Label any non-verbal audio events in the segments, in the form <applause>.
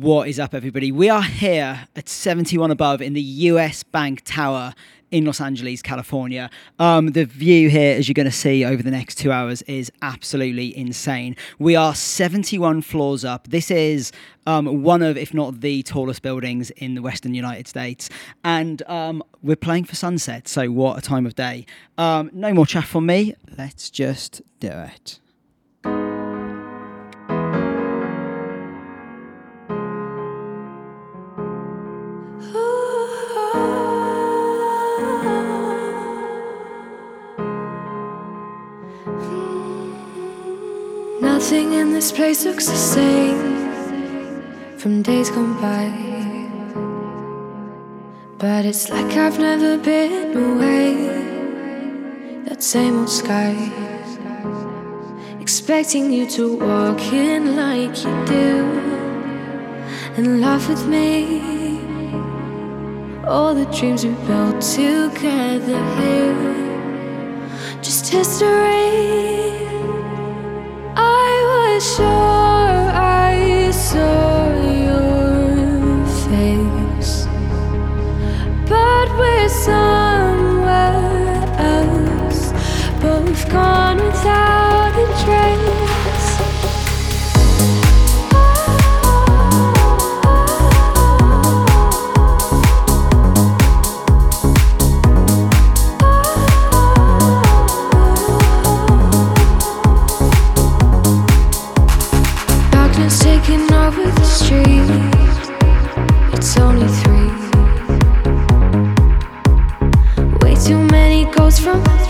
What is up, everybody? We are here at 71 above in the US Bank Tower in Los Angeles, California. Um, the view here, as you're going to see over the next two hours, is absolutely insane. We are 71 floors up. This is um, one of, if not the tallest buildings in the Western United States. And um, we're playing for sunset, so what a time of day. Um, no more chaff from me. Let's just do it. Nothing in this place looks the same from days gone by. But it's like I've never been away. That same old sky. Expecting you to walk in like you do and laugh with me. All the dreams we built together here, just history. Somewhere else, both gone from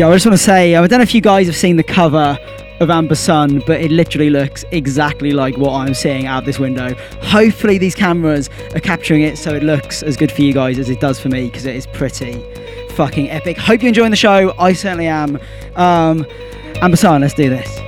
Yeah, I just want to say, I don't know if you guys have seen the cover of Amber Sun, but it literally looks exactly like what I'm seeing out this window. Hopefully, these cameras are capturing it so it looks as good for you guys as it does for me because it is pretty fucking epic. Hope you're enjoying the show. I certainly am. Um, Amber Sun, let's do this.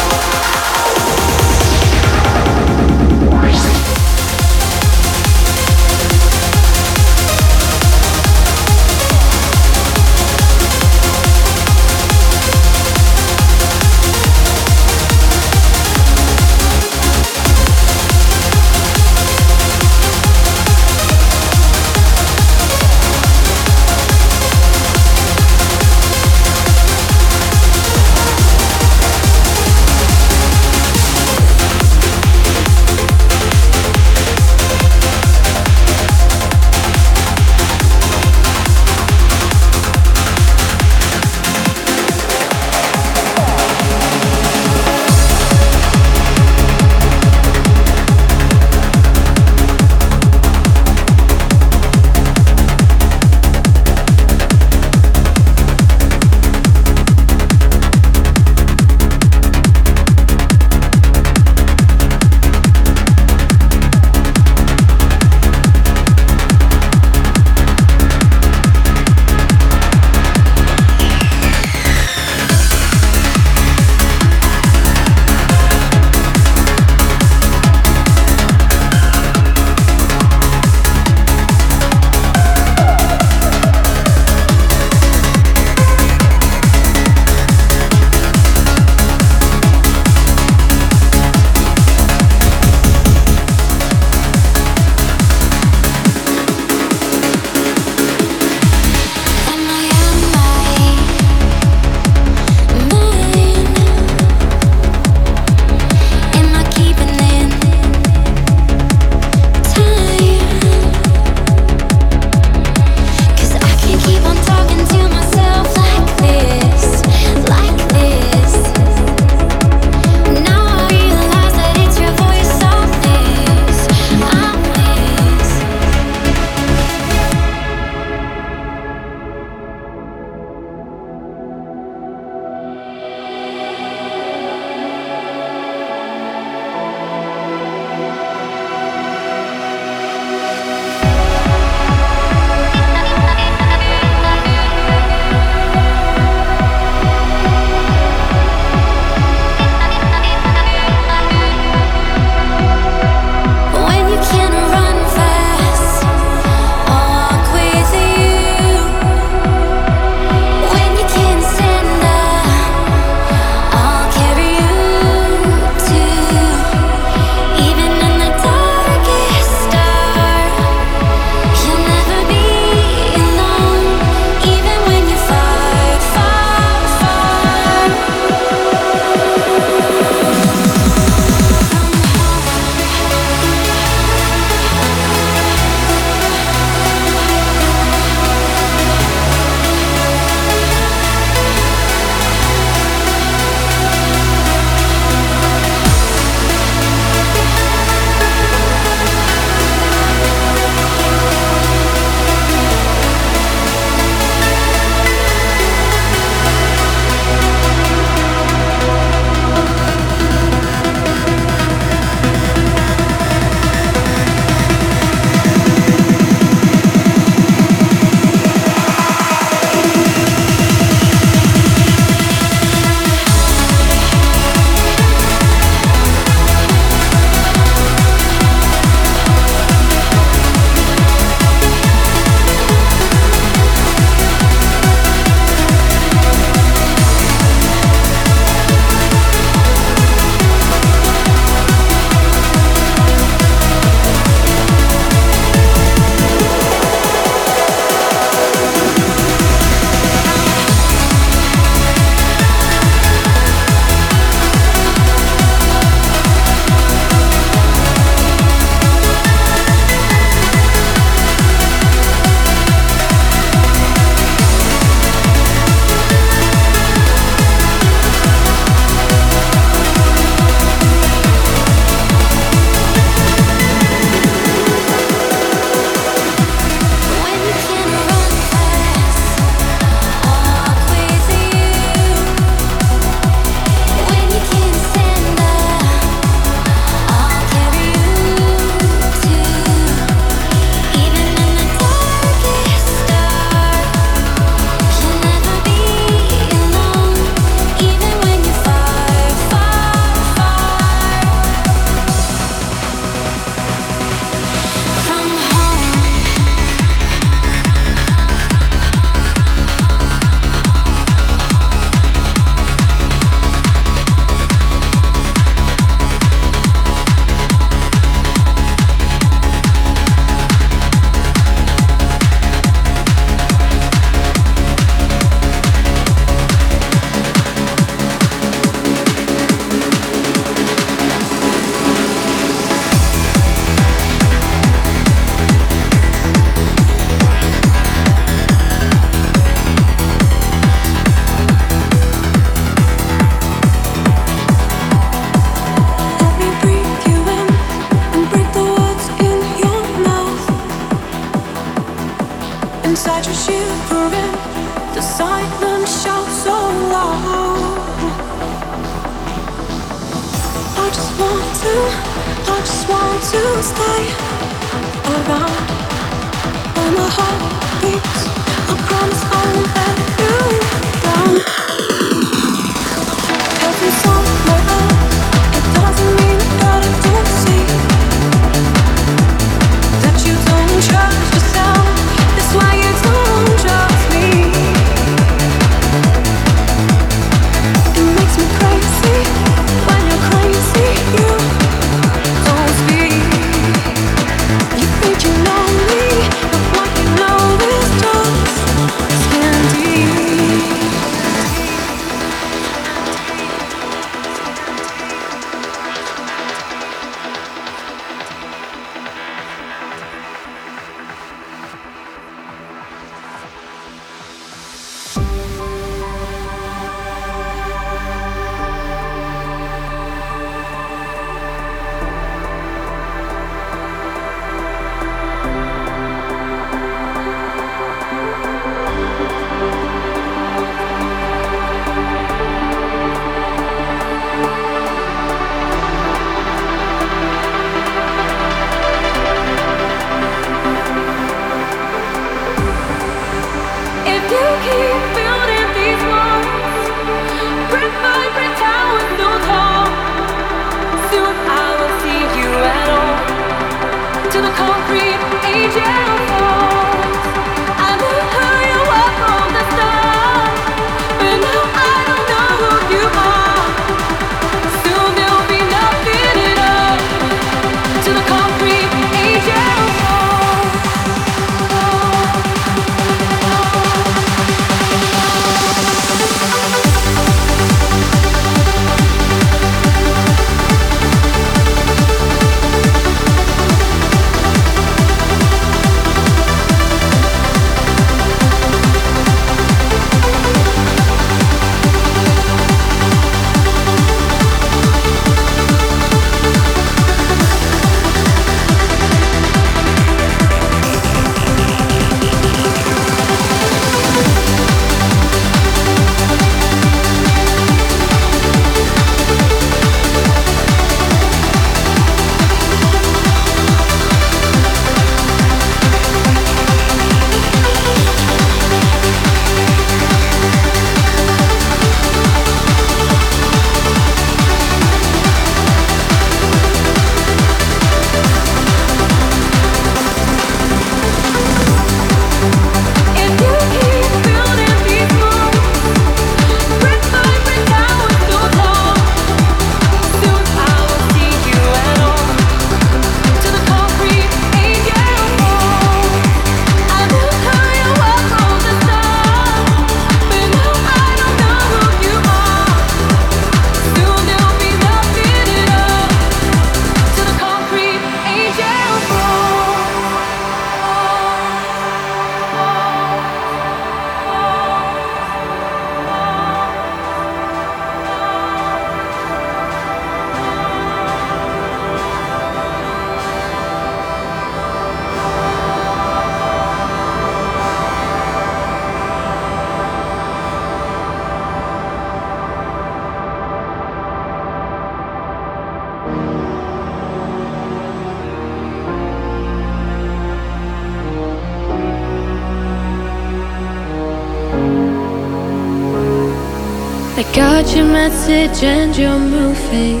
Message and you're moving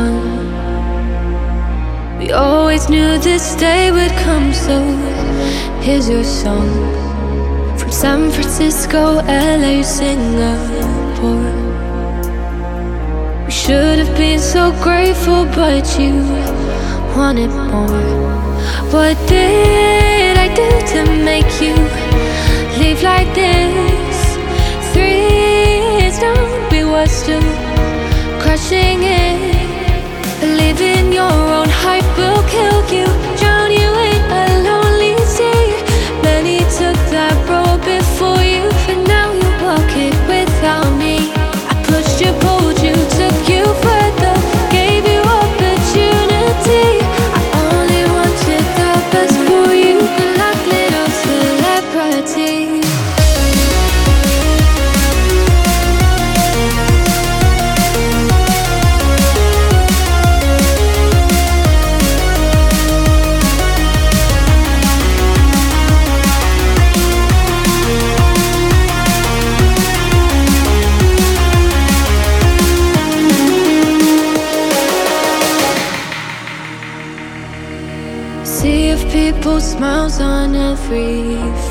on. We always knew this day would come, so here's your song. From San Francisco, LA, Singapore. We should have been so grateful, but you wanted more. What did I do to make you leave like this? Three still crashing in. Believing your own hype will kill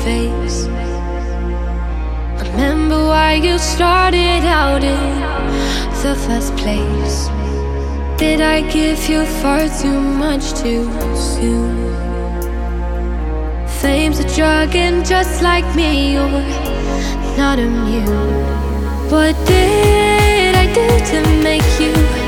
face. Remember why you started out in the first place. Did I give you far too much too soon? Fame's a drug, and just like me, you're not immune. What did I do to make you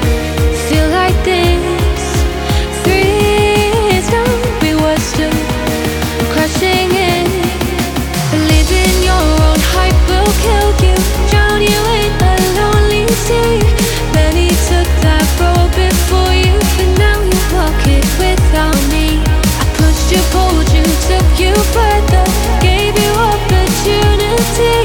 you further, gave you opportunity.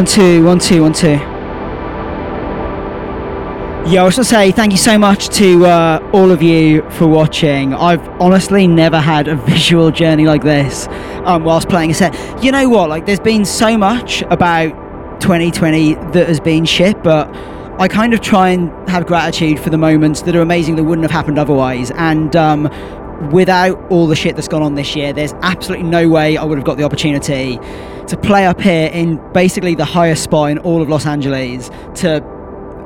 One, two, one, two, one, two. Yeah, I was going to say thank you so much to uh, all of you for watching. I've honestly never had a <laughs> visual journey like this um, whilst playing a set. You know what? Like, there's been so much about 2020 that has been shit, but I kind of try and have gratitude for the moments that are amazing that wouldn't have happened otherwise. And um, without all the shit that's gone on this year, there's absolutely no way I would have got the opportunity to play up here in basically the highest spot in all of Los Angeles to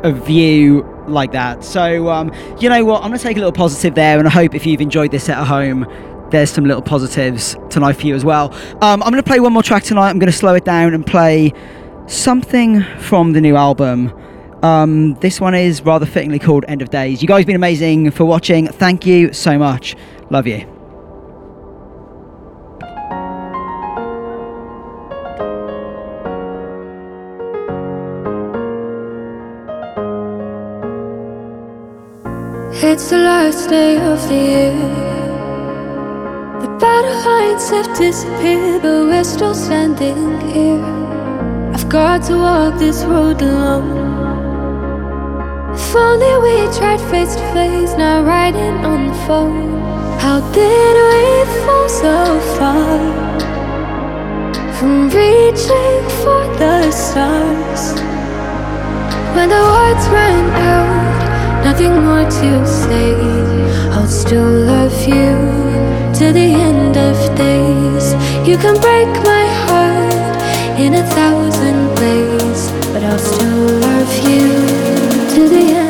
a view like that. So, um, you know what? I'm going to take a little positive there, and I hope if you've enjoyed this at home, there's some little positives tonight for you as well. Um, I'm going to play one more track tonight. I'm going to slow it down and play something from the new album. Um, this one is rather fittingly called End of Days. You guys have been amazing for watching. Thank you so much. Love you. It's the last day of the year. The battle lines have disappeared, but we're still standing here. I've got to walk this road alone. If only we tried face to face, not writing on the phone. How did we fall so far from reaching for the stars? When the words ran out, nothing more to say. I'll still love you to the end of days. You can break my heart in a thousand ways, but I'll still love you to the end